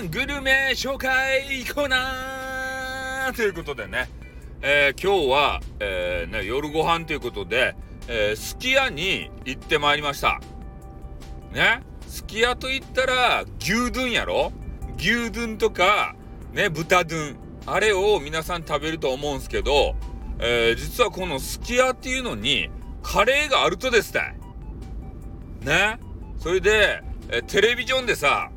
間グルメ紹介コーナーということでね、えー、今日は、えー、ね、夜ご飯ということで、えー、すき家に行ってまいりました。ね、すき家と言ったら牛丼やろ？牛丼とか、ね、豚丼。あれを皆さん食べると思うんすけど、えー、実はこのすき家っていうのにカレーがあるとですね。ね。それで、えテレビジョンでさ、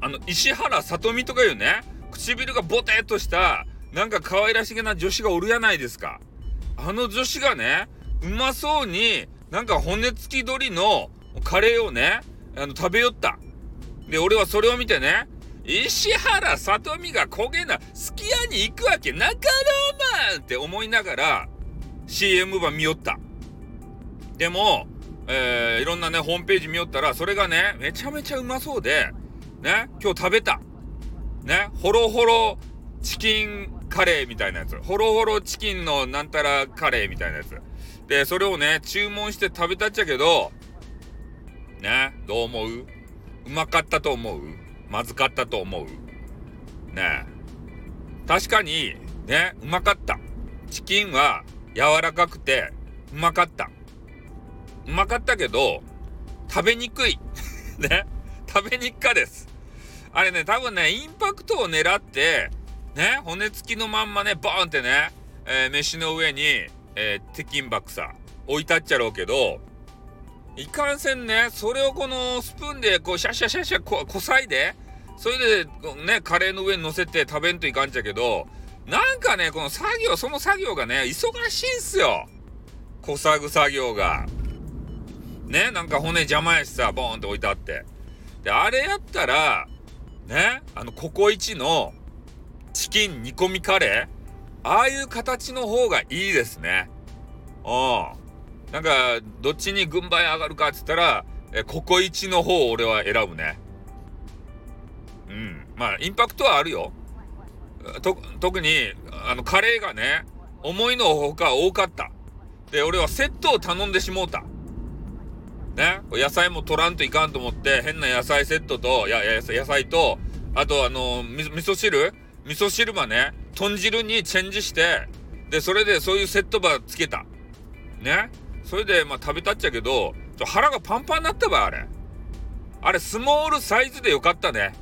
あの、石原さとみとかいうね、唇がボテッとした、なんか可愛らしげな女子がおるやないですか。あの女子がね、うまそうに、なんか骨付き鶏のカレーをね、あの、食べよった。で、俺はそれを見てね、石原さとみが焦げな、すき家に行くわけなかろうなって思いながら、CM 版見よった。でも、えー、いろんなね、ホームページ見よったら、それがね、めちゃめちゃうまそうで、ね、今日食べた。ね、ホロホロチキンカレーみたいなやつ。ホロホロチキンのなんたらカレーみたいなやつ。で、それをね、注文して食べたっちゃけど、ね、どう思う？うまかったと思う？まずかったと思う？ね確かに、ね、うまかった。チキンは柔らかくて、うまかった。うまかったけど、食べにくい。ね。食べにくかです。あれね、多分ね、インパクトを狙って、ね、骨付きのまんまね、ボーンってね、えー、飯の上に、えー、テキンバクさ、置いたっちゃろうけど、いかんせんね、それをこのスプーンでこうシャシャシャシャここさいで、それでね、カレーの上に乗せて食べんといかんちゃけど、なんかね、この作業、その作業がね、忙しいんすよ。こさぐ作業が。ね、なんか骨邪魔やしさ、ボーンって置いてあって。で、あれやったら、ね、あの、ココイチのチキン煮込みカレー、ああいう形の方がいいですね。うん。なんか、どっちに軍配上がるかっつったら、え、ココイチの方を俺は選ぶね。うん。まあ、インパクトはあるよ。と、特に、あの、カレーがね、思いのほか多かった。で、俺はセットを頼んでしもうた。ね、野菜も取らんといかんと思って、変な野菜セットと、や、や野菜と、あとあの、み、味噌汁？味噌汁ばね、豚汁にチェンジして、で、それでそういうセットばつけた。ね？それで、まあ食べたっちゃけど、ちょ腹がパンパンになったば、あれ。あれ、スモールサイズでよかったね。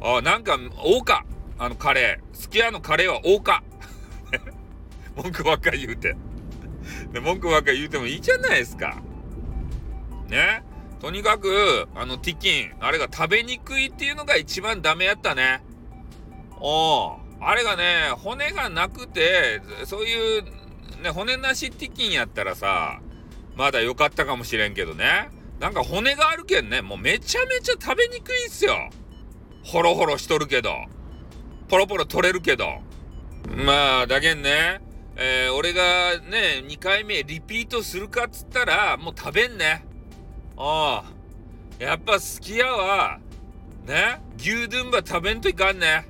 あ、なんか、大か。あのカレー。すき家のカレーは大か。文句ばっかり言うて。文句ばっかり言うてもいいじゃないですか。ね？とにかく、あの、ティキン、あれが食べにくいっていうのが一番ダメやったね。おあれがね、骨がなくて、そういう、ね、骨なしティキンやったらさ、まだ良かったかもしれんけどね。なんか骨があるけんね、もうめちゃめちゃ食べにくいんすよ。ホロホロしとるけど。ポロポロ取れるけど。まあ、だけんね、えー、俺がね、2回目リピートするかっつったら、もう食べんね。ああ。やっぱすき家は、ね、牛丼ば食べんといかんね。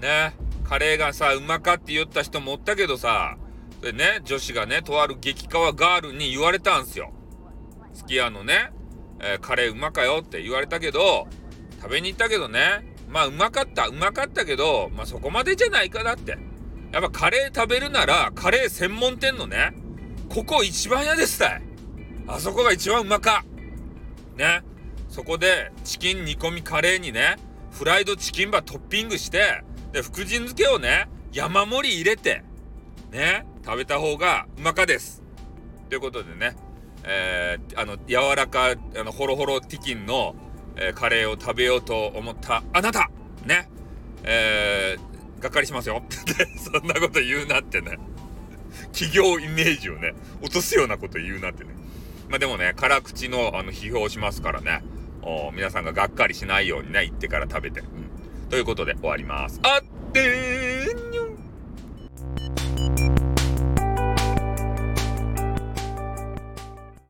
ね、カレーがさ、うまかって言った人もおったけどさ、でね、女子がね、とある激川ガールに言われたんすよ。すき家のね、えー、カレーうまかよって言われたけど、食べに行ったけどね、まあうまかった、うまかったけど、まあそこまでじゃないかなって。やっぱカレー食べるなら、カレー専門店のね、ここ一番屋ですたい。あそこが一番うまか。ね。そこで、チキン煮込みカレーにね、フライドチキンばトッピングして、で、福神漬けをね、山盛り入れて、ね、食べた方がうまかです。ということでね、えー、あの、柔らか、あの、ホロホロティキンの、えー、カレーを食べようと思ったあなたね、えー、がっかりしますよ。そんなこと言うなってね。企業イメージをね、落とすようなこと言うなってね。まあでもね、辛口のあの批評しますからね。お皆さんががっかりしないようにね、行ってから食べて。うん。ということで終わります。あってーん